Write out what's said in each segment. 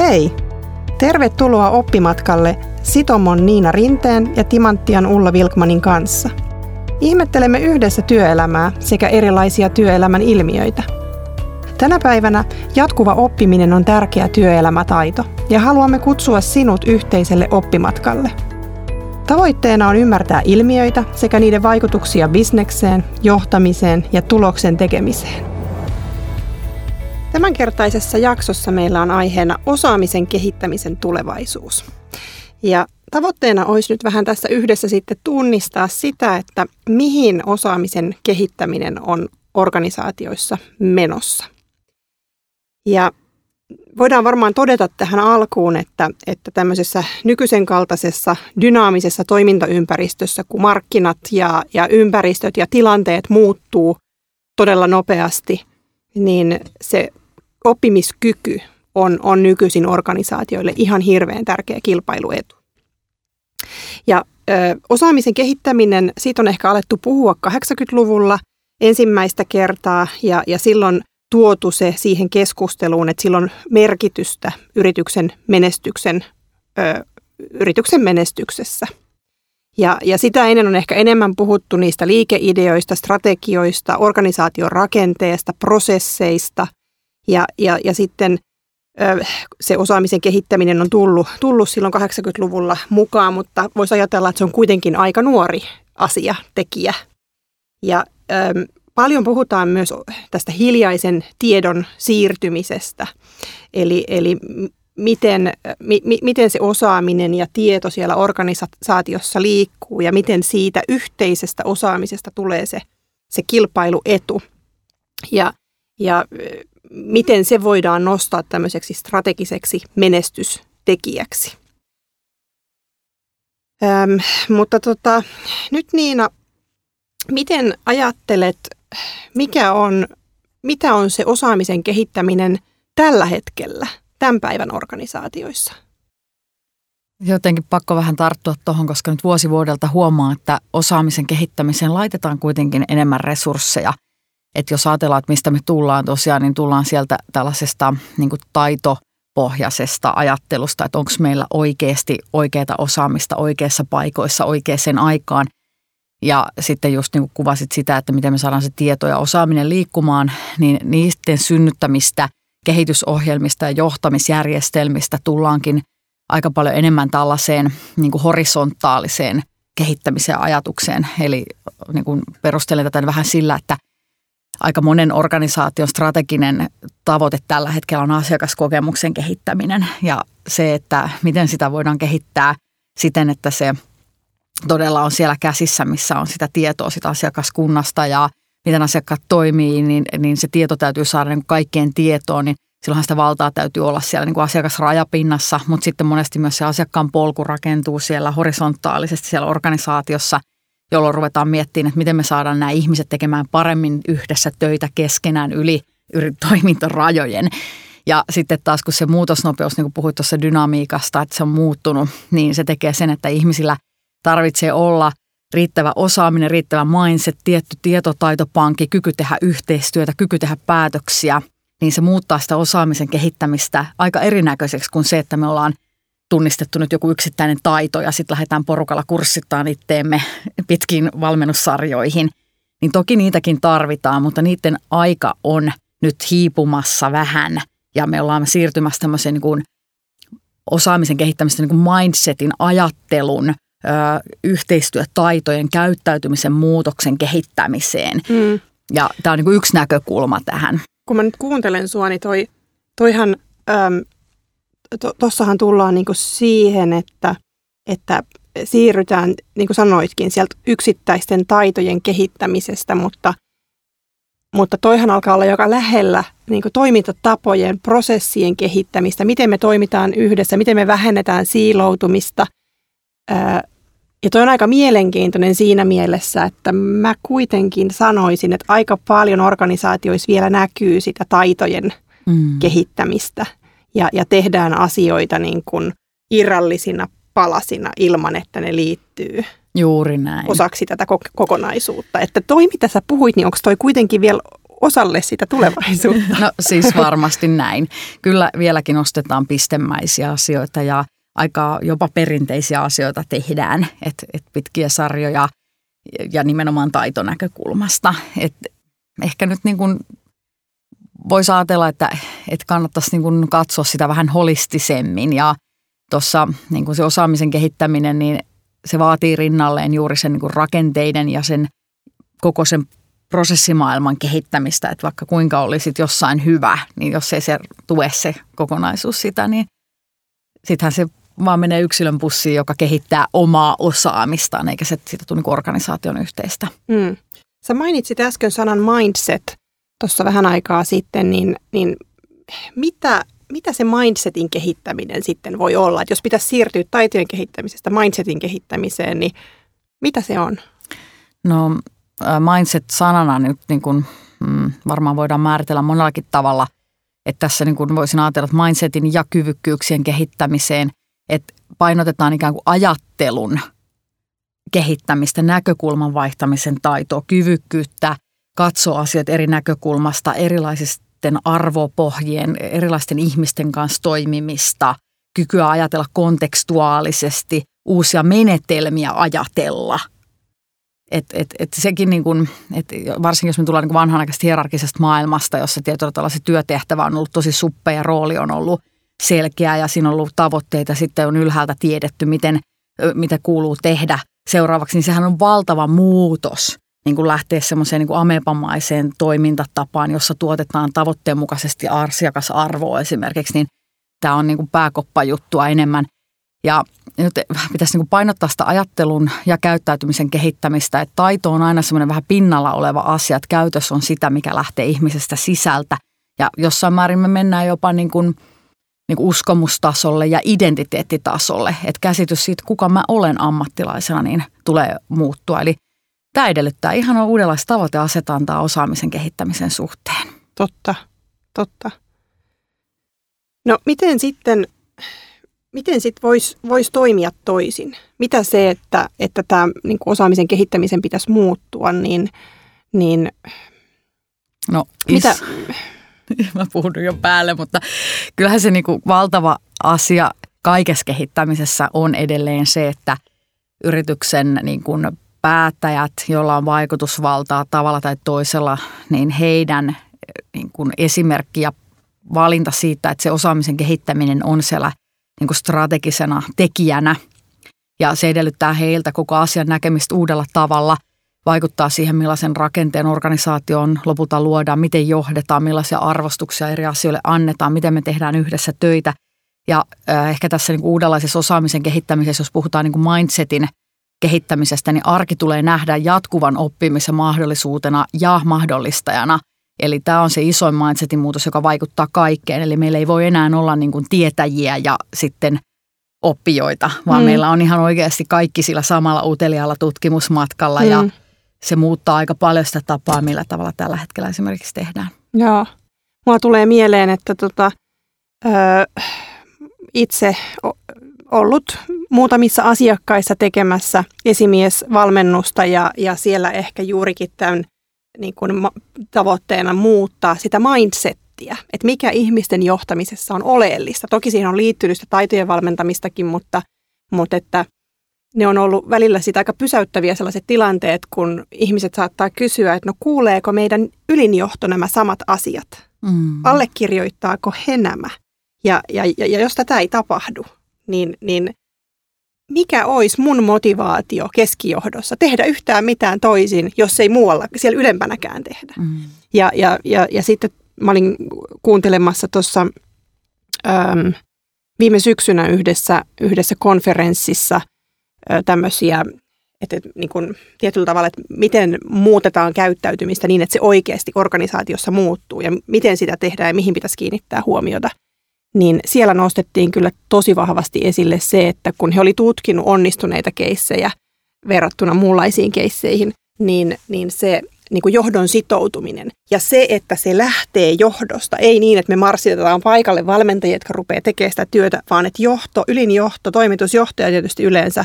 Hei! Tervetuloa oppimatkalle Sitomon Niina Rinteen ja Timanttian Ulla Vilkmanin kanssa. Ihmettelemme yhdessä työelämää sekä erilaisia työelämän ilmiöitä. Tänä päivänä jatkuva oppiminen on tärkeä työelämätaito ja haluamme kutsua sinut yhteiselle oppimatkalle. Tavoitteena on ymmärtää ilmiöitä sekä niiden vaikutuksia bisnekseen, johtamiseen ja tuloksen tekemiseen. Tämänkertaisessa jaksossa meillä on aiheena osaamisen kehittämisen tulevaisuus. Ja tavoitteena olisi nyt vähän tässä yhdessä sitten tunnistaa sitä, että mihin osaamisen kehittäminen on organisaatioissa menossa. Ja voidaan varmaan todeta tähän alkuun, että, että tämmöisessä nykyisen kaltaisessa dynaamisessa toimintaympäristössä, kun markkinat ja, ja ympäristöt ja tilanteet muuttuu todella nopeasti, niin se oppimiskyky on, on nykyisin organisaatioille ihan hirveän tärkeä kilpailuetu. Ja ö, osaamisen kehittäminen, siitä on ehkä alettu puhua 80-luvulla ensimmäistä kertaa ja, ja silloin tuotu se siihen keskusteluun, että sillä on merkitystä yrityksen menestyksen, ö, yrityksen menestyksessä. Ja, ja sitä ennen on ehkä enemmän puhuttu niistä liikeideoista, strategioista, organisaation rakenteesta, prosesseista – ja, ja, ja sitten se osaamisen kehittäminen on tullut, tullut silloin 80-luvulla mukaan, mutta voisi ajatella, että se on kuitenkin aika nuori asia, tekijä. Ja ö, paljon puhutaan myös tästä hiljaisen tiedon siirtymisestä, eli, eli miten, mi, miten se osaaminen ja tieto siellä organisaatiossa liikkuu ja miten siitä yhteisestä osaamisesta tulee se, se kilpailuetu. Ja, ja miten se voidaan nostaa tämmöiseksi strategiseksi menestystekijäksi. Öm, mutta tota, nyt Niina, miten ajattelet, mikä on, mitä on se osaamisen kehittäminen tällä hetkellä, tämän päivän organisaatioissa? Jotenkin pakko vähän tarttua tuohon, koska nyt vuosi vuodelta huomaa, että osaamisen kehittämiseen laitetaan kuitenkin enemmän resursseja – että jos ajatellaan, että mistä me tullaan tosiaan, niin tullaan sieltä tällaisesta niin kuin taitopohjaisesta ajattelusta, että onko meillä oikeasti oikeaa osaamista oikeissa paikoissa oikeaan aikaan. Ja sitten just niin kuin kuvasit sitä, että miten me saadaan se tieto ja osaaminen liikkumaan, niin niiden synnyttämistä kehitysohjelmista ja johtamisjärjestelmistä tullaankin aika paljon enemmän tällaiseen niin kuin horisontaaliseen kehittämiseen ajatukseen. Eli niin kuin perustelen tätä vähän sillä, että – aika monen organisaation strateginen tavoite tällä hetkellä on asiakaskokemuksen kehittäminen ja se, että miten sitä voidaan kehittää siten, että se todella on siellä käsissä, missä on sitä tietoa sitä asiakaskunnasta ja miten asiakkaat toimii, niin, niin se tieto täytyy saada niin kaikkeen tietoon, niin silloinhan sitä valtaa täytyy olla siellä niin kuin asiakasrajapinnassa, mutta sitten monesti myös se asiakkaan polku rakentuu siellä horisontaalisesti siellä organisaatiossa – jolloin ruvetaan miettimään, että miten me saadaan nämä ihmiset tekemään paremmin yhdessä töitä keskenään yli toimintarajojen. Ja sitten taas kun se muutosnopeus, niin kuin puhuit tuossa dynamiikasta, että se on muuttunut, niin se tekee sen, että ihmisillä tarvitsee olla riittävä osaaminen, riittävä mindset, tietty tietotaitopankki, kyky tehdä yhteistyötä, kyky tehdä päätöksiä, niin se muuttaa sitä osaamisen kehittämistä aika erinäköiseksi kuin se, että me ollaan – tunnistettu nyt joku yksittäinen taito ja sitten lähdetään porukalla kurssittaan itteemme pitkiin valmennussarjoihin, niin toki niitäkin tarvitaan, mutta niiden aika on nyt hiipumassa vähän ja me ollaan siirtymässä tämmöiseen niin kuin osaamisen kehittämistä niin kuin mindsetin, ajattelun, ö, yhteistyötaitojen, käyttäytymisen muutoksen kehittämiseen. Mm. Ja tämä on niin kuin yksi näkökulma tähän. Kun mä nyt kuuntelen sua, niin toi, toihan äm, tuossahan to, tullaan niin siihen, että, että siirrytään, niin kuin sanoitkin, sieltä yksittäisten taitojen kehittämisestä, mutta, mutta toihan alkaa olla joka lähellä niin toimintatapojen, prosessien kehittämistä, miten me toimitaan yhdessä, miten me vähennetään siiloutumista. Ja toi on aika mielenkiintoinen siinä mielessä, että mä kuitenkin sanoisin, että aika paljon organisaatioissa vielä näkyy sitä taitojen mm. kehittämistä – ja, ja tehdään asioita niin kuin irrallisina palasina ilman, että ne liittyy Juuri näin. osaksi tätä kokonaisuutta. Että toi, mitä sä puhuit, niin onko toi kuitenkin vielä osalle sitä tulevaisuutta. No siis varmasti näin. Kyllä vieläkin ostetaan pistemäisiä asioita ja aika jopa perinteisiä asioita tehdään, että et pitkiä sarjoja ja nimenomaan taitonäkökulmasta. Et ehkä nyt niin kuin voisi ajatella, että, että kannattaisi niin kuin katsoa sitä vähän holistisemmin ja tuossa niin kuin se osaamisen kehittäminen, niin se vaatii rinnalleen juuri sen niin kuin rakenteiden ja sen koko sen prosessimaailman kehittämistä, että vaikka kuinka olisit jossain hyvä, niin jos ei se tue se kokonaisuus sitä, niin sittenhän se vaan menee yksilön pussiin, joka kehittää omaa osaamistaan, eikä se siitä tule niin organisaation yhteistä. Mm. Sä mainitsit äsken sanan mindset tuossa vähän aikaa sitten, niin, niin mitä, mitä se mindsetin kehittäminen sitten voi olla? Että jos pitäisi siirtyä taitojen kehittämisestä mindsetin kehittämiseen, niin mitä se on? No mindset-sanana nyt niin kuin, mm, varmaan voidaan määritellä monellakin tavalla. Että tässä niin kuin voisin ajatella, että mindsetin ja kyvykkyyksien kehittämiseen, että painotetaan ikään kuin ajattelun kehittämistä, näkökulman vaihtamisen taitoa, kyvykkyyttä katsoa asioita eri näkökulmasta, erilaisisten arvopohjien, erilaisten ihmisten kanssa toimimista, kykyä ajatella kontekstuaalisesti, uusia menetelmiä ajatella – et, et, et sekin niin kun, et varsinkin jos me tullaan niin vanhanaikaisesta hierarkisesta maailmasta, jossa tietyllä tavalla se työtehtävä on ollut tosi suppea ja rooli on ollut selkeä ja siinä on ollut tavoitteita, sitten on ylhäältä tiedetty, miten, mitä kuuluu tehdä seuraavaksi, niin sehän on valtava muutos niin kuin lähteä semmoiseen niin amepamaiseen toimintatapaan, jossa tuotetaan tavoitteen mukaisesti asiakasarvoa esimerkiksi, niin tämä on niin kuin pääkoppajuttua enemmän. Ja nyt pitäisi niin painottaa sitä ajattelun ja käyttäytymisen kehittämistä, että taito on aina semmoinen vähän pinnalla oleva asia, että käytös on sitä, mikä lähtee ihmisestä sisältä. Ja jossain määrin me mennään jopa niin kuin, niin kuin uskomustasolle ja identiteettitasolle, että käsitys siitä, kuka mä olen ammattilaisena, niin tulee muuttua. Eli tämä edellyttää ihan uudenlaista tavoiteasetantaa osaamisen kehittämisen suhteen. Totta, totta. No miten sitten miten sitten voisi vois toimia toisin? Mitä se, että, että tämä niin osaamisen kehittämisen pitäisi muuttua, niin, niin no, mitä? Mä puhun jo päälle, mutta kyllähän se niin kuin valtava asia kaikessa kehittämisessä on edelleen se, että yrityksen niin kuin päättäjät, joilla on vaikutusvaltaa tavalla tai toisella, niin heidän niin kuin esimerkki ja valinta siitä, että se osaamisen kehittäminen on siellä niin kuin strategisena tekijänä. Ja se edellyttää heiltä koko asian näkemistä uudella tavalla, vaikuttaa siihen, millaisen rakenteen organisaation lopulta luodaan, miten johdetaan, millaisia arvostuksia eri asioille annetaan, miten me tehdään yhdessä töitä. Ja äh, ehkä tässä niin kuin uudenlaisessa osaamisen kehittämisessä, jos puhutaan niin kuin mindsetin kehittämisestä, niin arki tulee nähdä jatkuvan oppimisen mahdollisuutena ja mahdollistajana – Eli tämä on se isoin mindsetin muutos, joka vaikuttaa kaikkeen. Eli meillä ei voi enää olla niin kuin tietäjiä ja sitten oppijoita, vaan mm. meillä on ihan oikeasti kaikki sillä samalla uteliaalla tutkimusmatkalla mm. ja se muuttaa aika paljon sitä tapaa, millä tavalla tällä hetkellä esimerkiksi tehdään. Joo. Mulla tulee mieleen, että tota, ö, itse ollut muutamissa asiakkaissa tekemässä esimiesvalmennusta ja, ja siellä ehkä juurikin tämän niin kuin tavoitteena muuttaa sitä mindsettiä, että mikä ihmisten johtamisessa on oleellista. Toki siihen on liittynyt sitä taitojen valmentamistakin, mutta, mutta että ne on ollut välillä sitä aika pysäyttäviä sellaiset tilanteet, kun ihmiset saattaa kysyä, että no kuuleeko meidän ylinjohto nämä samat asiat? Mm. Allekirjoittaako he nämä? Ja, ja, ja, ja jos tätä ei tapahdu, niin, niin mikä olisi mun motivaatio keskijohdossa tehdä yhtään mitään toisin, jos ei muualla, siellä ylempänäkään tehdä. Mm. Ja, ja, ja, ja sitten mä olin kuuntelemassa tuossa viime syksynä yhdessä, yhdessä konferenssissa ö, tämmöisiä, että, että niin kuin, tietyllä tavalla, että miten muutetaan käyttäytymistä niin, että se oikeasti organisaatiossa muuttuu ja miten sitä tehdään ja mihin pitäisi kiinnittää huomiota – niin siellä nostettiin kyllä tosi vahvasti esille se, että kun he oli tutkinut onnistuneita keissejä verrattuna muunlaisiin keisseihin, niin, niin se niin kuin johdon sitoutuminen ja se, että se lähtee johdosta, ei niin, että me marssitetaan paikalle valmentajia, jotka rupeaa tekemään sitä työtä, vaan että johto, ylin johto, toimitusjohtaja tietysti yleensä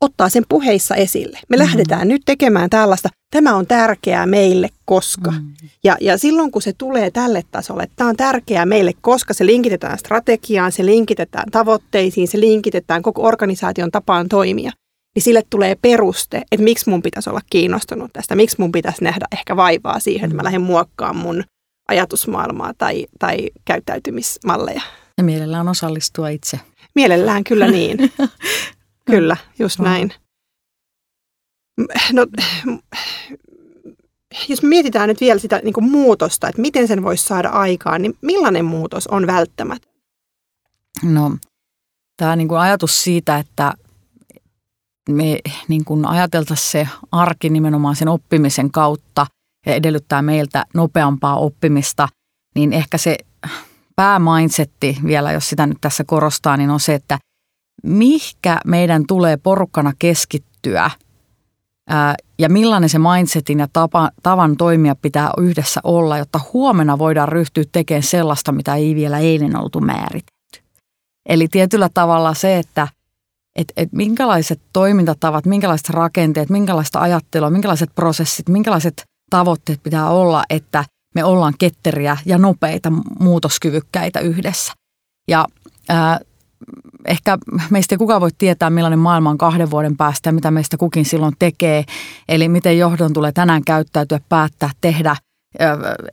ottaa sen puheissa esille. Me mm. lähdetään nyt tekemään tällaista, tämä on tärkeää meille, koska. Mm. Ja, ja silloin kun se tulee tälle tasolle, että tämä on tärkeää meille, koska se linkitetään strategiaan, se linkitetään tavoitteisiin, se linkitetään koko organisaation tapaan toimia, niin sille tulee peruste, että miksi mun pitäisi olla kiinnostunut tästä, miksi mun pitäisi nähdä ehkä vaivaa siihen, että mä mm. lähden muokkaamaan mun ajatusmaailmaa tai, tai käyttäytymismalleja. Ja mielellään osallistua itse. Mielellään kyllä niin. kyllä, just näin. No, jos mietitään nyt vielä sitä niin muutosta, että miten sen voisi saada aikaan, niin millainen muutos on välttämätön? No, tämä niin kuin ajatus siitä, että me niin kuin ajateltaisiin se arki nimenomaan sen oppimisen kautta ja edellyttää meiltä nopeampaa oppimista, niin ehkä se päämindsetti vielä, jos sitä nyt tässä korostaa, niin on se, että mihkä meidän tulee porukkana keskittyä ää, ja millainen se mindsetin ja tapa, tavan toimia pitää yhdessä olla, jotta huomenna voidaan ryhtyä tekemään sellaista, mitä ei vielä eilen oltu määritetty. Eli tietyllä tavalla se, että et, et minkälaiset toimintatavat, minkälaiset rakenteet, minkälaista ajattelua, minkälaiset prosessit, minkälaiset tavoitteet pitää olla, että me ollaan ketteriä ja nopeita muutoskyvykkäitä yhdessä. Ja ää, ehkä meistä ei kukaan voi tietää, millainen maailma on kahden vuoden päästä ja mitä meistä kukin silloin tekee. Eli miten johdon tulee tänään käyttäytyä, päättää, tehdä,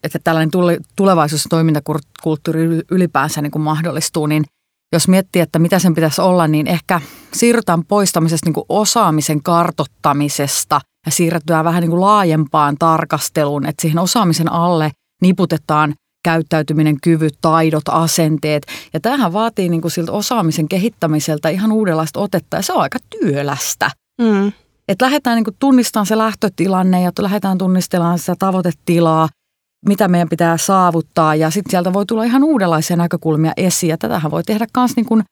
että tällainen tulevaisuus- ja toimintakulttuuri ylipäänsä niin kuin mahdollistuu, niin jos miettii, että mitä sen pitäisi olla, niin ehkä siirrytään poistamisesta niin kuin osaamisen kartottamisesta ja siirrytään vähän niin kuin laajempaan tarkasteluun, että siihen osaamisen alle niputetaan – käyttäytyminen, kyvyt, taidot, asenteet. Ja tämähän vaatii niin kuin siltä osaamisen kehittämiseltä ihan uudenlaista otetta ja se on aika työlästä. Mm. Että lähdetään niin kuin tunnistamaan se lähtötilanne ja lähdetään tunnistelemaan sitä tavoitetilaa, mitä meidän pitää saavuttaa ja sitten sieltä voi tulla ihan uudenlaisia näkökulmia esiin. Ja tätähän voi tehdä myös niin kuin,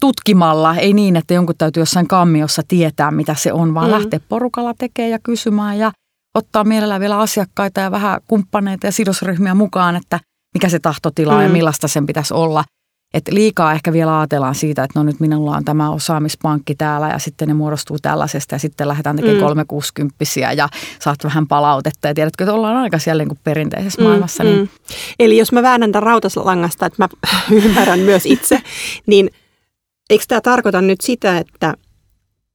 tutkimalla, ei niin, että jonkun täytyy jossain kammiossa tietää, mitä se on, vaan mm. lähteä porukalla tekemään ja kysymään ja ottaa mielellään vielä asiakkaita ja vähän kumppaneita ja sidosryhmiä mukaan, että mikä se tahtotila mm. ja millaista sen pitäisi olla. Et liikaa ehkä vielä ajatellaan siitä, että no nyt minulla on tämä osaamispankki täällä ja sitten ne muodostuu tällaisesta ja sitten lähdetään tekemään mm. 360 ja saat vähän palautetta ja tiedätkö, että ollaan aika siellä niin perinteisessä mm, maailmassa. Niin... Mm. Eli jos mä väännän tämän rautaslangasta, että mä ymmärrän myös itse, niin eikö tämä tarkoita nyt sitä, että,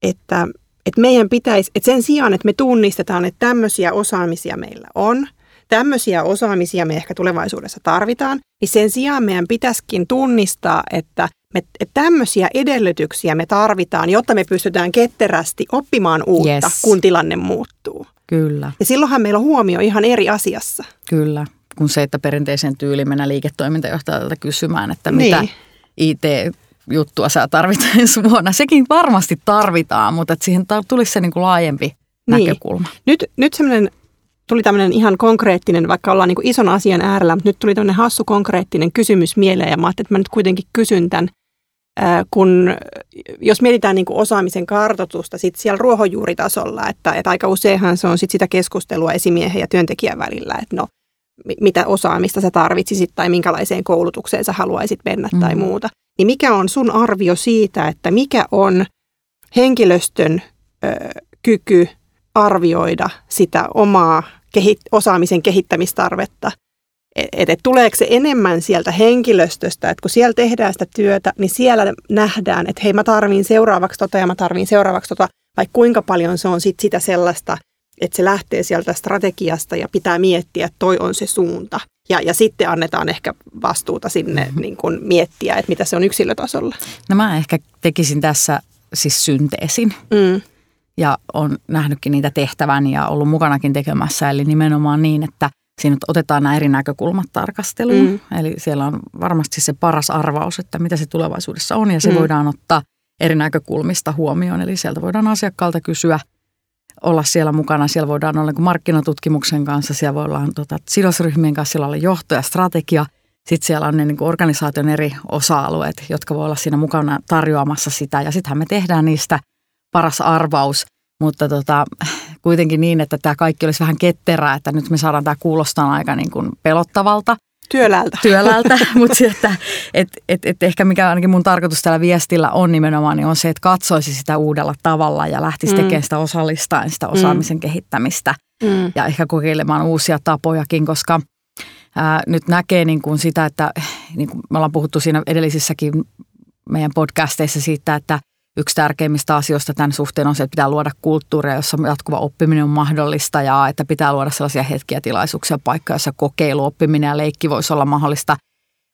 että että meidän pitäisi, että sen sijaan, että me tunnistetaan, että tämmöisiä osaamisia meillä on, tämmöisiä osaamisia me ehkä tulevaisuudessa tarvitaan, niin sen sijaan meidän pitäisikin tunnistaa, että me, että tämmöisiä edellytyksiä me tarvitaan, jotta me pystytään ketterästi oppimaan uutta, yes. kun tilanne muuttuu. Kyllä. Ja silloinhan meillä on huomio ihan eri asiassa. Kyllä, kun se, että perinteisen tyyliin mennä liiketoimintajohtajalta kysymään, että mitä niin. IT juttua sä tarvit ensi vuonna. Sekin varmasti tarvitaan, mutta että siihen tulisi se niin kuin laajempi niin. näkökulma. Nyt, nyt semmoinen tuli tämmöinen ihan konkreettinen, vaikka ollaan niin kuin ison asian äärellä, mutta nyt tuli tämmöinen hassu konkreettinen kysymys mieleen ja mä ajattelin, että mä nyt kuitenkin kysyn tämän, kun jos mietitään niin kuin osaamisen kartoitusta sit siellä ruohonjuuritasolla, että, että aika useinhan se on sit sitä keskustelua esimiehen ja työntekijän välillä, että no mitä osaamista sä tarvitsisit tai minkälaiseen koulutukseen sä haluaisit mennä mm. tai muuta niin mikä on sun arvio siitä, että mikä on henkilöstön ö, kyky arvioida sitä omaa kehit, osaamisen kehittämistarvetta? Että et tuleeko se enemmän sieltä henkilöstöstä, että kun siellä tehdään sitä työtä, niin siellä nähdään, että hei mä tarviin seuraavaksi tota ja mä tarviin seuraavaksi tota, vai kuinka paljon se on sit sitä sellaista, että se lähtee sieltä strategiasta ja pitää miettiä, että toi on se suunta. Ja, ja sitten annetaan ehkä vastuuta sinne mm-hmm. niin kuin miettiä, että mitä se on yksilötasolla. No mä ehkä tekisin tässä siis synteesin. Mm. Ja on nähnytkin niitä tehtävän ja ollut mukanakin tekemässä. Eli nimenomaan niin, että siinä otetaan nämä eri näkökulmat tarkasteluun. Mm. Eli siellä on varmasti se paras arvaus, että mitä se tulevaisuudessa on. Ja se mm. voidaan ottaa eri näkökulmista huomioon. Eli sieltä voidaan asiakkaalta kysyä – olla siellä mukana. Siellä voidaan olla niin markkinatutkimuksen kanssa, siellä voi olla tota, sidosryhmien kanssa, siellä olla johto ja strategia. Sitten siellä on ne niin organisaation eri osa-alueet, jotka voi olla siinä mukana tarjoamassa sitä. Ja sittenhän me tehdään niistä paras arvaus, mutta tota, kuitenkin niin, että tämä kaikki olisi vähän ketterää, että nyt me saadaan tämä kuulostaa aika niin kuin pelottavalta. Työlältä. Työlältä, mutta että et, et, et ehkä mikä ainakin mun tarkoitus tällä viestillä on nimenomaan, niin on se, että katsoisi sitä uudella tavalla ja lähtisi mm. tekemään sitä osallistaen sitä osaamisen mm. kehittämistä mm. ja ehkä kokeilemaan uusia tapojakin, koska ää, nyt näkee niin kuin sitä, että niin kuin me ollaan puhuttu siinä edellisissäkin meidän podcasteissa siitä, että yksi tärkeimmistä asioista tämän suhteen on se, että pitää luoda kulttuuria, jossa jatkuva oppiminen on mahdollista ja että pitää luoda sellaisia hetkiä, tilaisuuksia, paikkoja, joissa kokeilu, oppiminen ja leikki voisi olla mahdollista.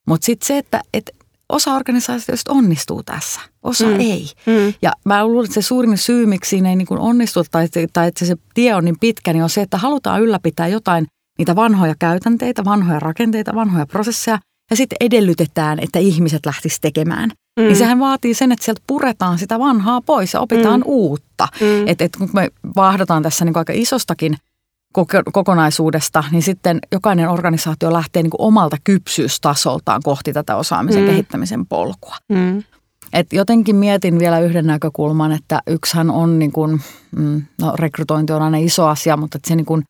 Mutta sitten se, että, että osa organisaatioista onnistuu tässä, osa mm. ei. Mm. Ja mä luulen, että se suurin syy, miksi siinä ei niin onnistu tai, tai että se tie on niin pitkä, niin on se, että halutaan ylläpitää jotain niitä vanhoja käytänteitä, vanhoja rakenteita, vanhoja prosesseja ja sitten edellytetään, että ihmiset lähtisivät tekemään. Mm. Niin sehän vaatii sen, että sieltä puretaan sitä vanhaa pois ja opitaan mm. uutta. Mm. Että et kun me vahdataan tässä niin aika isostakin kokonaisuudesta, niin sitten jokainen organisaatio lähtee niin omalta kypsyystasoltaan kohti tätä osaamisen mm. kehittämisen polkua. Mm. Et jotenkin mietin vielä yhden näkökulman, että yksihän on, niin kuin, mm, no rekrytointi on aina iso asia, mutta että se niin kuin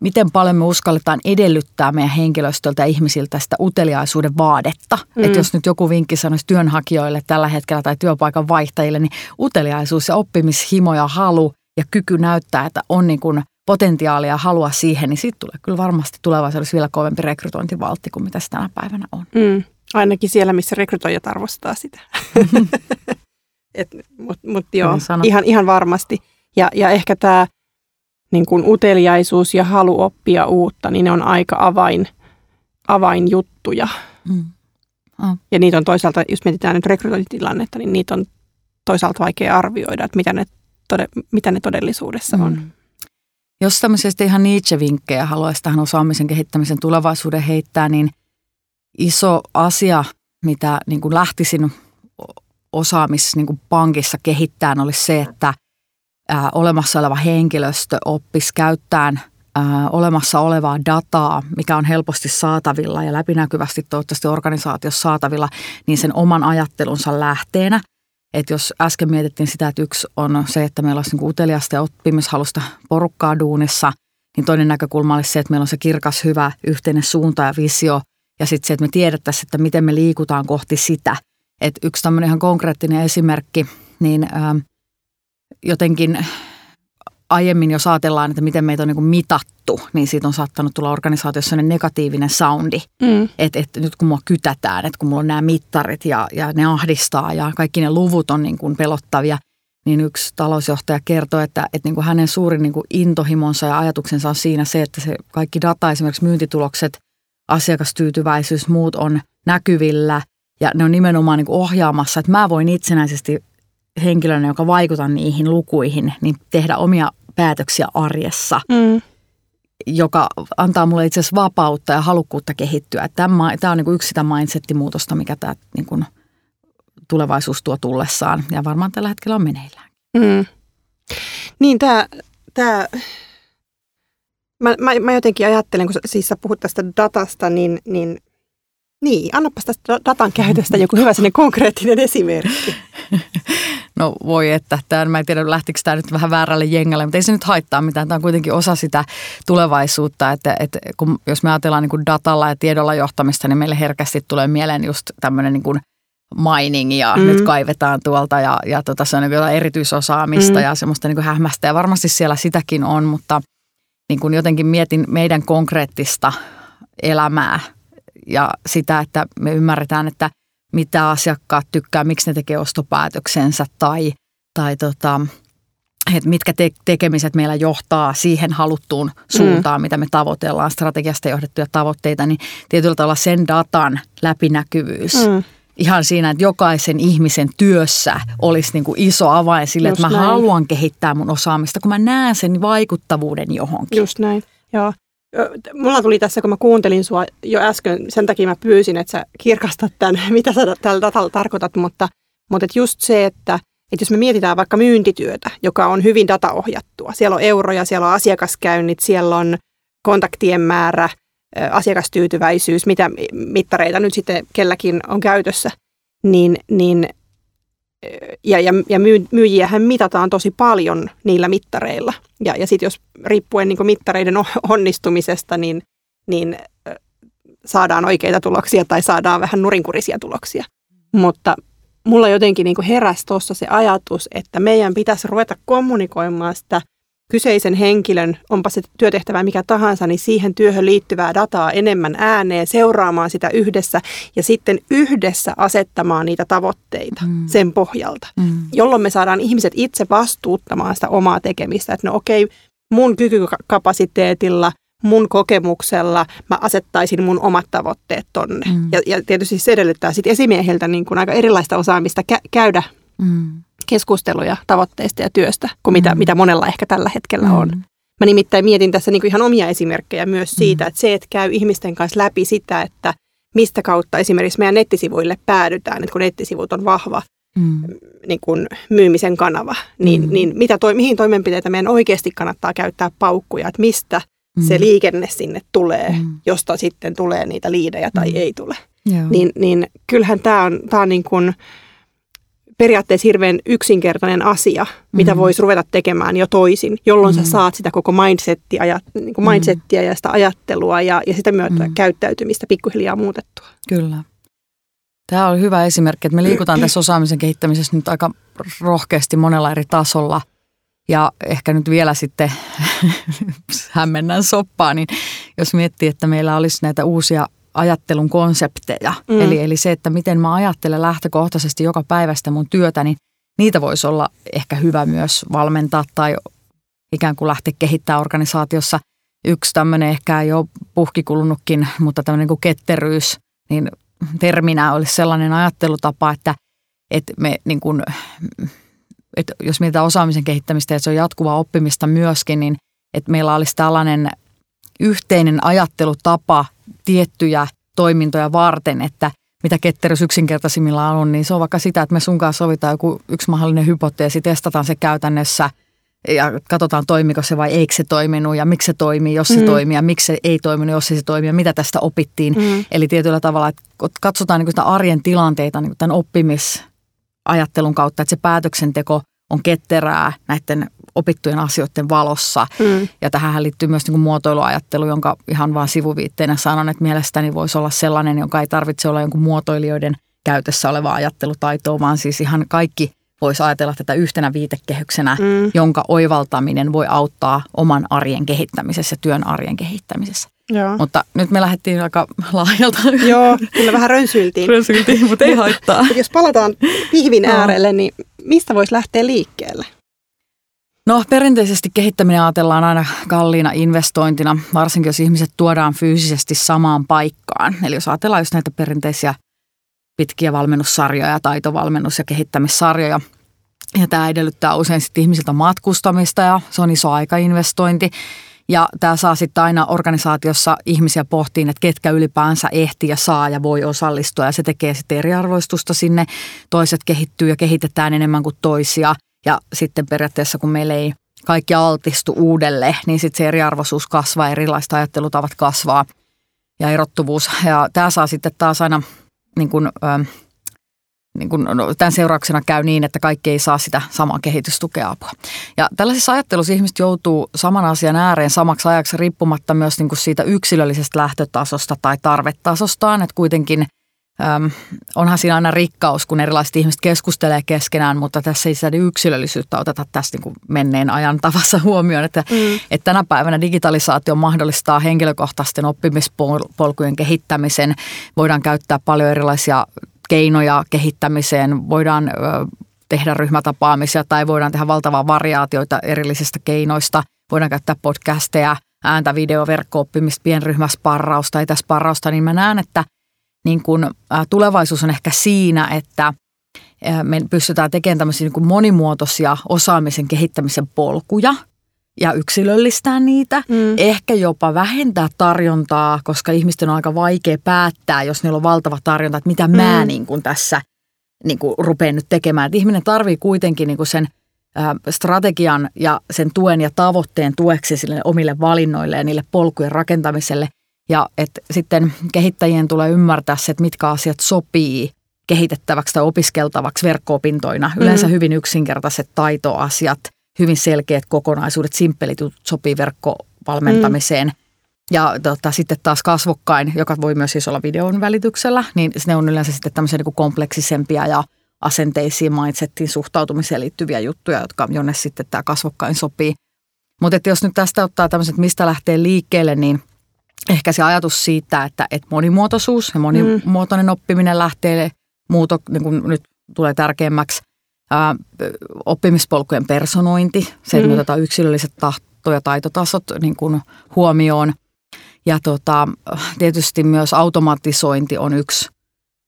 miten paljon me uskalletaan edellyttää meidän henkilöstöltä ja ihmisiltä sitä uteliaisuuden vaadetta. Mm. Että jos nyt joku vinkki sanoisi työnhakijoille tällä hetkellä tai työpaikan vaihtajille, niin uteliaisuus ja oppimishimo ja halu ja kyky näyttää, että on niin kuin potentiaalia ja halua siihen, niin siitä tulee kyllä varmasti tulevaisuudessa vielä kovempi rekrytointivaltti kuin mitä se tänä päivänä on. Mm. Ainakin siellä, missä rekrytoijat arvostaa sitä. Mutta mut joo, ihan, ihan varmasti. Ja, ja ehkä tämä niin kuin uteliaisuus ja halu oppia uutta, niin ne on aika avain, avainjuttuja. Mm. Oh. Ja niitä on toisaalta, jos mietitään nyt rekrytointitilannetta, niin niitä on toisaalta vaikea arvioida, että mitä ne, tode, mitä ne todellisuudessa on. Mm. Jos tämmöisestä ihan Nietzsche-vinkkejä haluaisi tähän osaamisen kehittämisen tulevaisuuden heittää, niin iso asia, mitä niin kuin lähtisin osaamispankissa niin kehittämään, olisi se, että – ää, olemassa oleva henkilöstö oppisi käyttämään ää, olemassa olevaa dataa, mikä on helposti saatavilla ja läpinäkyvästi toivottavasti organisaatiossa saatavilla, niin sen oman ajattelunsa lähteenä. Et jos äsken mietittiin sitä, että yksi on se, että meillä olisi niin uteliasta ja oppimishalusta porukkaa duunissa, niin toinen näkökulma olisi se, että meillä on se kirkas, hyvä yhteinen suunta ja visio ja sitten se, että me tiedettäisiin, että miten me liikutaan kohti sitä. Et yksi tämmöinen ihan konkreettinen esimerkki, niin ää, jotenkin aiemmin, jos ajatellaan, että miten meitä on niin mitattu, niin siitä on saattanut tulla organisaatiossa negatiivinen soundi. Mm. Että et nyt kun mua kytätään, että kun mulla on nämä mittarit ja, ja ne ahdistaa ja kaikki ne luvut on niin kuin pelottavia, niin yksi talousjohtaja kertoi, että, että niin kuin hänen suurin niin kuin intohimonsa ja ajatuksensa on siinä se, että se kaikki data, esimerkiksi myyntitulokset, asiakastyytyväisyys, muut on näkyvillä ja ne on nimenomaan niin ohjaamassa, että mä voin itsenäisesti henkilönä, joka vaikutan niihin lukuihin, niin tehdä omia päätöksiä arjessa, mm. joka antaa mulle itse asiassa vapautta ja halukkuutta kehittyä. Tämä, tämä on niin kuin yksi sitä mindset-muutosta, mikä tämä niin kuin tulevaisuus tuo tullessaan ja varmaan tällä hetkellä on meneillään. Mm. Niin tämä, tämä mä, mä, mä jotenkin ajattelen, kun siis sä puhut tästä datasta, niin, niin niin, annapas tästä datan käytöstä joku hyvä sinne konkreettinen esimerkki. No voi että, tämän, mä en tiedä lähtikö tämä nyt vähän väärälle jengälle, mutta ei se nyt haittaa mitään. Tämä on kuitenkin osa sitä tulevaisuutta, että, että kun, jos me ajatellaan niin kuin datalla ja tiedolla johtamista, niin meille herkästi tulee mieleen just tämmöinen niin kuin mining ja mm. nyt kaivetaan tuolta ja, ja tota, se on niin jotain erityisosaamista mm. ja semmoista niin kuin hämmästä ja varmasti siellä sitäkin on, mutta niin kuin jotenkin mietin meidän konkreettista elämää ja sitä, että me ymmärretään, että mitä asiakkaat tykkää, miksi ne tekee ostopäätöksensä tai, tai tota, että mitkä te- tekemiset meillä johtaa siihen haluttuun suuntaan, mm. mitä me tavoitellaan, strategiasta johdettuja tavoitteita, niin tietyllä tavalla sen datan läpinäkyvyys. Mm. Ihan siinä, että jokaisen ihmisen työssä olisi niin kuin iso avain sille, Just että mä näin. haluan kehittää mun osaamista, kun mä näen sen vaikuttavuuden johonkin. Just näin, joo. Mulla tuli tässä, kun mä kuuntelin sua jo äsken, sen takia mä pyysin, että sä kirkastat tämän, mitä sä tällä datalla tarkoitat, mutta, mutta et just se, että, että jos me mietitään vaikka myyntityötä, joka on hyvin dataohjattua, siellä on euroja, siellä on asiakaskäynnit, siellä on kontaktien määrä, asiakastyytyväisyys, mitä mittareita nyt sitten kelläkin on käytössä, niin, niin ja, ja, ja myyjiähän mitataan tosi paljon niillä mittareilla. Ja, ja sitten jos riippuen niin mittareiden onnistumisesta, niin, niin saadaan oikeita tuloksia tai saadaan vähän nurinkurisia tuloksia. Mutta mulla jotenkin niin heräsi tuossa se ajatus, että meidän pitäisi ruveta kommunikoimaan sitä kyseisen henkilön, onpa se työtehtävä mikä tahansa, niin siihen työhön liittyvää dataa enemmän ääneen, seuraamaan sitä yhdessä ja sitten yhdessä asettamaan niitä tavoitteita mm. sen pohjalta, mm. jolloin me saadaan ihmiset itse vastuuttamaan sitä omaa tekemistä. Että no okei, mun kykykapasiteetilla, mun kokemuksella mä asettaisin mun omat tavoitteet tonne. Mm. Ja, ja tietysti se edellyttää sitten esimiehiltä niin kuin aika erilaista osaamista kä- käydä mm keskusteluja tavoitteista ja työstä kuin mitä, mm. mitä monella ehkä tällä hetkellä mm. on. Mä nimittäin mietin tässä niin kuin ihan omia esimerkkejä myös siitä, mm. että se, että käy ihmisten kanssa läpi sitä, että mistä kautta esimerkiksi meidän nettisivuille päädytään, että kun nettisivut on vahva mm. niin kuin myymisen kanava, niin, mm. niin mitä toi, mihin toimenpiteitä meidän oikeasti kannattaa käyttää paukkuja, että mistä mm. se liikenne sinne tulee, mm. josta sitten tulee niitä liidejä tai mm. ei tule. Niin, niin kyllähän tämä on, tää on niin kuin, periaatteessa hirveän yksinkertainen asia, mitä mm-hmm. voisi ruveta tekemään jo toisin, jolloin mm-hmm. sä saat sitä koko mindsettia, ja, niin kuin mindsettia ja sitä ajattelua ja, ja sitä myötä mm-hmm. käyttäytymistä pikkuhiljaa muutettua. Kyllä. Tämä on hyvä esimerkki, että me liikutaan tässä osaamisen kehittämisessä nyt aika rohkeasti monella eri tasolla. Ja ehkä nyt vielä sitten hämmennän soppaa, niin jos miettii, että meillä olisi näitä uusia ajattelun konsepteja. Mm. Eli, eli se, että miten mä ajattelen lähtökohtaisesti joka päivästä mun työtä, niin niitä voisi olla ehkä hyvä myös valmentaa tai ikään kuin lähteä kehittämään organisaatiossa. Yksi tämmöinen ehkä ei ole puhkikulunutkin, mutta tämmöinen kuin ketteryys, niin terminä olisi sellainen ajattelutapa, että, että me niin kuin, että jos mietitään osaamisen kehittämistä, että se on jatkuvaa oppimista myöskin, niin että meillä olisi tällainen yhteinen ajattelutapa tiettyjä toimintoja varten, että mitä ketterys yksinkertaisimmillaan on, niin se on vaikka sitä, että me sun kanssa sovitaan joku yksi mahdollinen hypoteesi, testataan se käytännössä ja katsotaan toimiko se vai eikö se toiminut ja miksi se toimii, jos se mm. toimii ja miksi se ei toiminut, jos se toimii ja mitä tästä opittiin. Mm. Eli tietyllä tavalla, että katsotaan niin sitä arjen tilanteita niin tämän oppimisajattelun kautta, että se päätöksenteko on ketterää näiden opittujen asioiden valossa. Mm. Ja tähän liittyy myös niin kuin muotoiluajattelu, jonka ihan vaan sivuviitteenä sanon, että mielestäni voisi olla sellainen, jonka ei tarvitse olla jonkun muotoilijoiden käytössä oleva ajattelutaito, vaan siis ihan kaikki voisi ajatella tätä yhtenä viitekehyksenä, mm. jonka oivaltaminen voi auttaa oman arjen kehittämisessä, työn arjen kehittämisessä. Joo. Mutta nyt me lähdettiin aika laajalta. Joo, kyllä vähän rönsyiltiin. rönsyiltiin, mutta ei haittaa. Jos palataan pihvin äärelle, niin mistä voisi lähteä liikkeelle? No perinteisesti kehittäminen ajatellaan aina kalliina investointina, varsinkin jos ihmiset tuodaan fyysisesti samaan paikkaan. Eli jos ajatellaan just näitä perinteisiä pitkiä valmennussarjoja, taitovalmennus- ja kehittämissarjoja. Ja tämä edellyttää usein sitten ihmisiltä matkustamista ja se on iso aikainvestointi. Ja tämä saa sitten aina organisaatiossa ihmisiä pohtiin, että ketkä ylipäänsä ehti ja saa ja voi osallistua. Ja se tekee sitten eriarvoistusta sinne. Toiset kehittyy ja kehitetään enemmän kuin toisia – ja sitten periaatteessa kun meillä ei kaikki altistu uudelle, niin sitten se eriarvoisuus kasvaa, erilaiset ajattelutavat kasvaa ja erottuvuus. Ja tämä saa sitten taas aina niin kuin, ähm, niin kuin, no, tämän seurauksena käy niin, että kaikki ei saa sitä samaa kehitystukea apua. Ja tällaisissa ajattelussa ihmiset joutuu saman asian ääreen samaksi ajaksi riippumatta myös niin siitä yksilöllisestä lähtötasosta tai tarvetasostaan, että kuitenkin – Öm, onhan siinä aina rikkaus, kun erilaiset ihmiset keskustelee keskenään, mutta tässä ei sitä yksilöllisyyttä oteta tässä niin kuin menneen ajan tavassa huomioon. Että, mm. että tänä päivänä digitalisaatio mahdollistaa henkilökohtaisten oppimispolkujen kehittämisen. Voidaan käyttää paljon erilaisia keinoja kehittämiseen. Voidaan ö, tehdä ryhmätapaamisia tai voidaan tehdä valtavaa variaatioita erillisistä keinoista. Voidaan käyttää podcasteja, ääntä, video, verkko-oppimista, pienryhmäsparrausta, etäsparrausta, niin mä näen, että – niin kun, ä, tulevaisuus on ehkä siinä, että ä, me pystytään tekemään tämmöisiä niin kuin monimuotoisia osaamisen kehittämisen polkuja ja yksilöllistää niitä. Mm. Ehkä jopa vähentää tarjontaa, koska ihmisten on aika vaikea päättää, jos niillä on valtava tarjonta, että mitä mm. mä niin kuin tässä niin kuin rupean nyt tekemään. Että ihminen tarvii kuitenkin niin kuin sen strategian ja sen tuen ja tavoitteen tueksi sille omille valinnoille ja niille polkujen rakentamiselle – ja että sitten kehittäjien tulee ymmärtää se, että mitkä asiat sopii kehitettäväksi tai opiskeltavaksi verkko-opintoina. Yleensä mm. hyvin yksinkertaiset taitoasiat, hyvin selkeät kokonaisuudet, simppelit sopii verkkovalmentamiseen. Mm. Ja tota, sitten taas kasvokkain, joka voi myös siis olla videon välityksellä, niin ne on yleensä sitten tämmöisiä niin kompleksisempia ja asenteisiin, mindsettiin, suhtautumiseen liittyviä juttuja, jotka, jonne sitten tämä kasvokkain sopii. Mutta jos nyt tästä ottaa tämmöiset, mistä lähtee liikkeelle, niin ehkä se ajatus siitä, että, että monimuotoisuus ja monimuotoinen mm. oppiminen lähtee muuto, niin kuin nyt tulee tärkeämmäksi. Ää, oppimispolkujen personointi, se, että mm. me otetaan yksilölliset tahto- ja taitotasot niin kuin huomioon. Ja tota, tietysti myös automatisointi on yksi,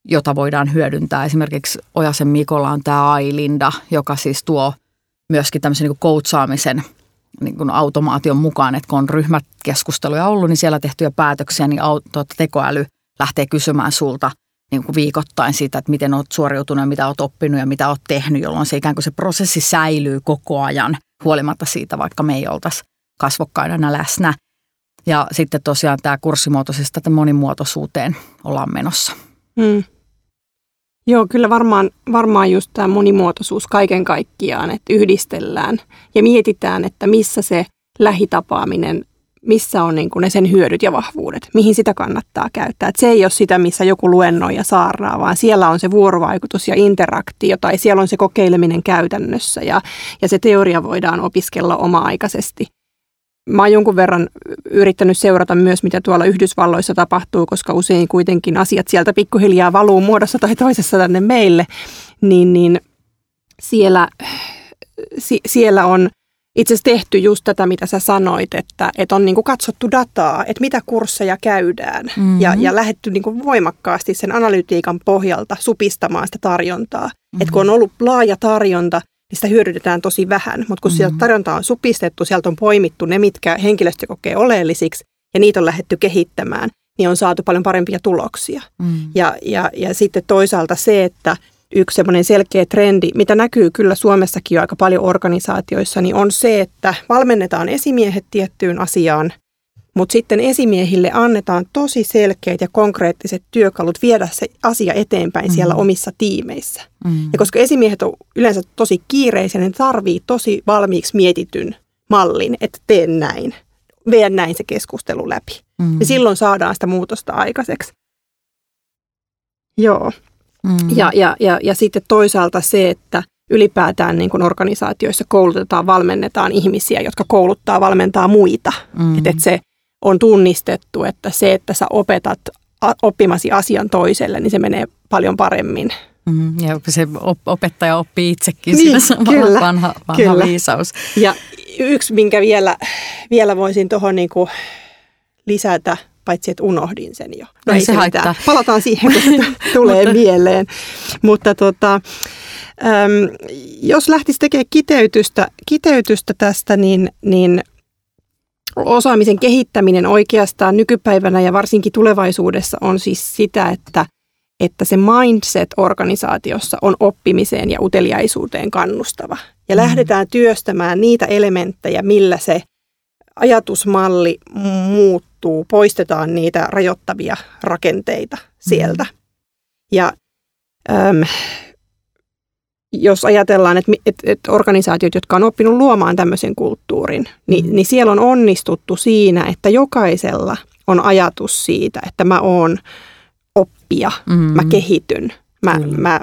jota voidaan hyödyntää. Esimerkiksi Ojasen Mikolla on tämä Ailinda, joka siis tuo myöskin tämmöisen niin koutsaamisen niin kuin automaation mukaan, että kun on ryhmäkeskusteluja ollut, niin siellä tehtyjä päätöksiä, niin tuota, tekoäly lähtee kysymään sulta niin kuin viikoittain siitä, että miten olet suoriutunut ja mitä olet oppinut ja mitä olet tehnyt, jolloin se ikään kuin se prosessi säilyy koko ajan huolimatta siitä, vaikka me ei oltaisi kasvokkaina läsnä. Ja sitten tosiaan tämä kurssimuotoisesta monimuotoisuuteen ollaan menossa. Hmm. Joo, kyllä varmaan, varmaan just tämä monimuotoisuus kaiken kaikkiaan, että yhdistellään ja mietitään, että missä se lähitapaaminen, missä on niin ne sen hyödyt ja vahvuudet, mihin sitä kannattaa käyttää. Et se ei ole sitä, missä joku luennoi ja saarnaa, vaan siellä on se vuorovaikutus ja interaktio tai siellä on se kokeileminen käytännössä ja, ja se teoria voidaan opiskella oma-aikaisesti – Mä oon jonkun verran yrittänyt seurata myös, mitä tuolla Yhdysvalloissa tapahtuu, koska usein kuitenkin asiat sieltä pikkuhiljaa valuu muodossa tai toisessa tänne meille, niin, niin siellä, si, siellä on itse asiassa tehty just tätä, mitä sä sanoit, että, että on niin kuin katsottu dataa, että mitä kursseja käydään mm-hmm. ja, ja lähdetty niin kuin voimakkaasti sen analytiikan pohjalta supistamaan sitä tarjontaa. Mm-hmm. Että kun on ollut laaja tarjonta, niin sitä hyödytetään tosi vähän. Mutta kun mm-hmm. sieltä tarjonta on supistettu, sieltä on poimittu ne, mitkä henkilöstö kokee oleellisiksi, ja niitä on lähdetty kehittämään, niin on saatu paljon parempia tuloksia. Mm. Ja, ja, ja sitten toisaalta se, että yksi semmoinen selkeä trendi, mitä näkyy kyllä Suomessakin jo aika paljon organisaatioissa, niin on se, että valmennetaan esimiehet tiettyyn asiaan mutta sitten esimiehille annetaan tosi selkeät ja konkreettiset työkalut viedä se asia eteenpäin mm. siellä omissa tiimeissä. Mm. Ja koska esimiehet on yleensä tosi kiireisiä, niin tarvii tosi valmiiksi mietityn mallin, että teen näin. Vie näin se keskustelu läpi. Mm. Ja silloin saadaan sitä muutosta aikaiseksi. Joo. Mm. Ja, ja, ja, ja sitten toisaalta se, että ylipäätään niin kuin organisaatioissa koulutetaan, valmennetaan ihmisiä, jotka kouluttaa, valmentaa muita. Mm. Että et se on tunnistettu, että se, että sä opetat oppimasi asian toiselle, niin se menee paljon paremmin. Mm, ja se opettaja oppii itsekin niin, sitä kyllä, vanha, vanha kyllä. viisaus. Ja yksi, minkä vielä, vielä voisin tuohon niinku lisätä, paitsi että unohdin sen jo. No ei se, se haittaa. Palataan siihen, kun se tulee mieleen. Mutta tota, äm, jos lähtisi tekemään kiteytystä, kiteytystä tästä, niin, niin osaamisen kehittäminen oikeastaan nykypäivänä ja varsinkin tulevaisuudessa on siis sitä, että, että se mindset organisaatiossa on oppimiseen ja uteliaisuuteen kannustava. Ja mm. lähdetään työstämään niitä elementtejä, millä se ajatusmalli muuttuu, poistetaan niitä rajoittavia rakenteita sieltä. Mm. Ja äm, jos ajatellaan, että, että, että organisaatiot, jotka on oppinut luomaan tämmöisen kulttuurin, niin, mm. niin siellä on onnistuttu siinä, että jokaisella on ajatus siitä, että mä oon oppija, mm. mä kehityn, mä, mä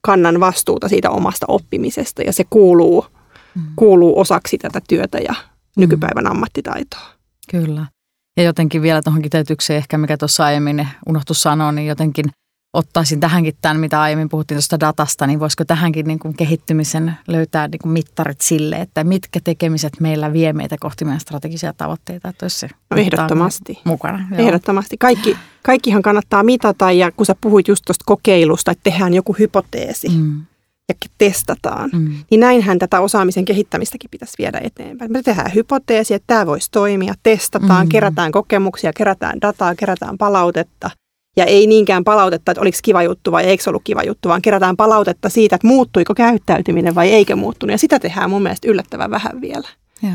kannan vastuuta siitä omasta oppimisesta ja se kuuluu, mm. kuuluu osaksi tätä työtä ja mm. nykypäivän ammattitaitoa. Kyllä. Ja jotenkin vielä tuohon kiteytykseen ehkä, mikä tuossa aiemmin unohtu sanoa, niin jotenkin – ottaisin tähänkin tämän, mitä aiemmin puhuttiin tuosta datasta, niin voisiko tähänkin niin kuin kehittymisen löytää niin kuin mittarit sille, että mitkä tekemiset meillä vie meitä kohti meidän strategisia tavoitteita, että olisi se ehdottomasti. mukana. Joo. Ehdottomasti. Kaikki, kaikkihan kannattaa mitata ja kun sä puhuit just tuosta kokeilusta, että tehdään joku hypoteesi mm. ja testataan, mm. niin näinhän tätä osaamisen kehittämistäkin pitäisi viedä eteenpäin. Me tehdään hypoteesi, että tämä voisi toimia, testataan, mm. kerätään kokemuksia, kerätään dataa, kerätään palautetta – ja ei niinkään palautetta, että oliko kiva juttu vai eikö ollut kiva juttu, vaan kerätään palautetta siitä, että muuttuiko käyttäytyminen vai eikö muuttunut. Ja sitä tehdään mun mielestä yllättävän vähän vielä. Ja.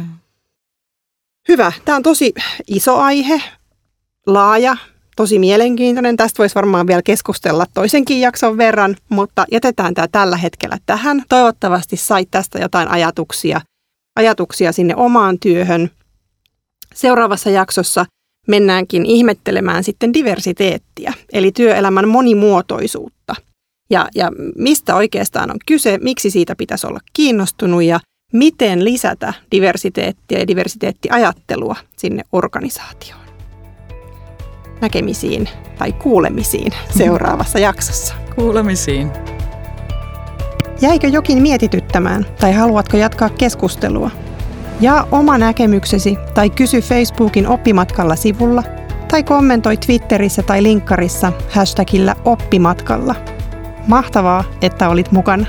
Hyvä. Tämä on tosi iso aihe, laaja, tosi mielenkiintoinen. Tästä voisi varmaan vielä keskustella toisenkin jakson verran, mutta jätetään tämä tällä hetkellä tähän. Toivottavasti sait tästä jotain ajatuksia, ajatuksia sinne omaan työhön. Seuraavassa jaksossa mennäänkin ihmettelemään sitten diversiteettiä, eli työelämän monimuotoisuutta. Ja, ja mistä oikeastaan on kyse, miksi siitä pitäisi olla kiinnostunut ja miten lisätä diversiteettiä ja diversiteettiajattelua sinne organisaatioon. Näkemisiin tai kuulemisiin seuraavassa jaksossa. Kuulemisiin. Jäikö jokin mietityttämään tai haluatko jatkaa keskustelua? Jaa oma näkemyksesi tai kysy Facebookin oppimatkalla sivulla tai kommentoi Twitterissä tai linkkarissa hashtagillä oppimatkalla. Mahtavaa, että olit mukana.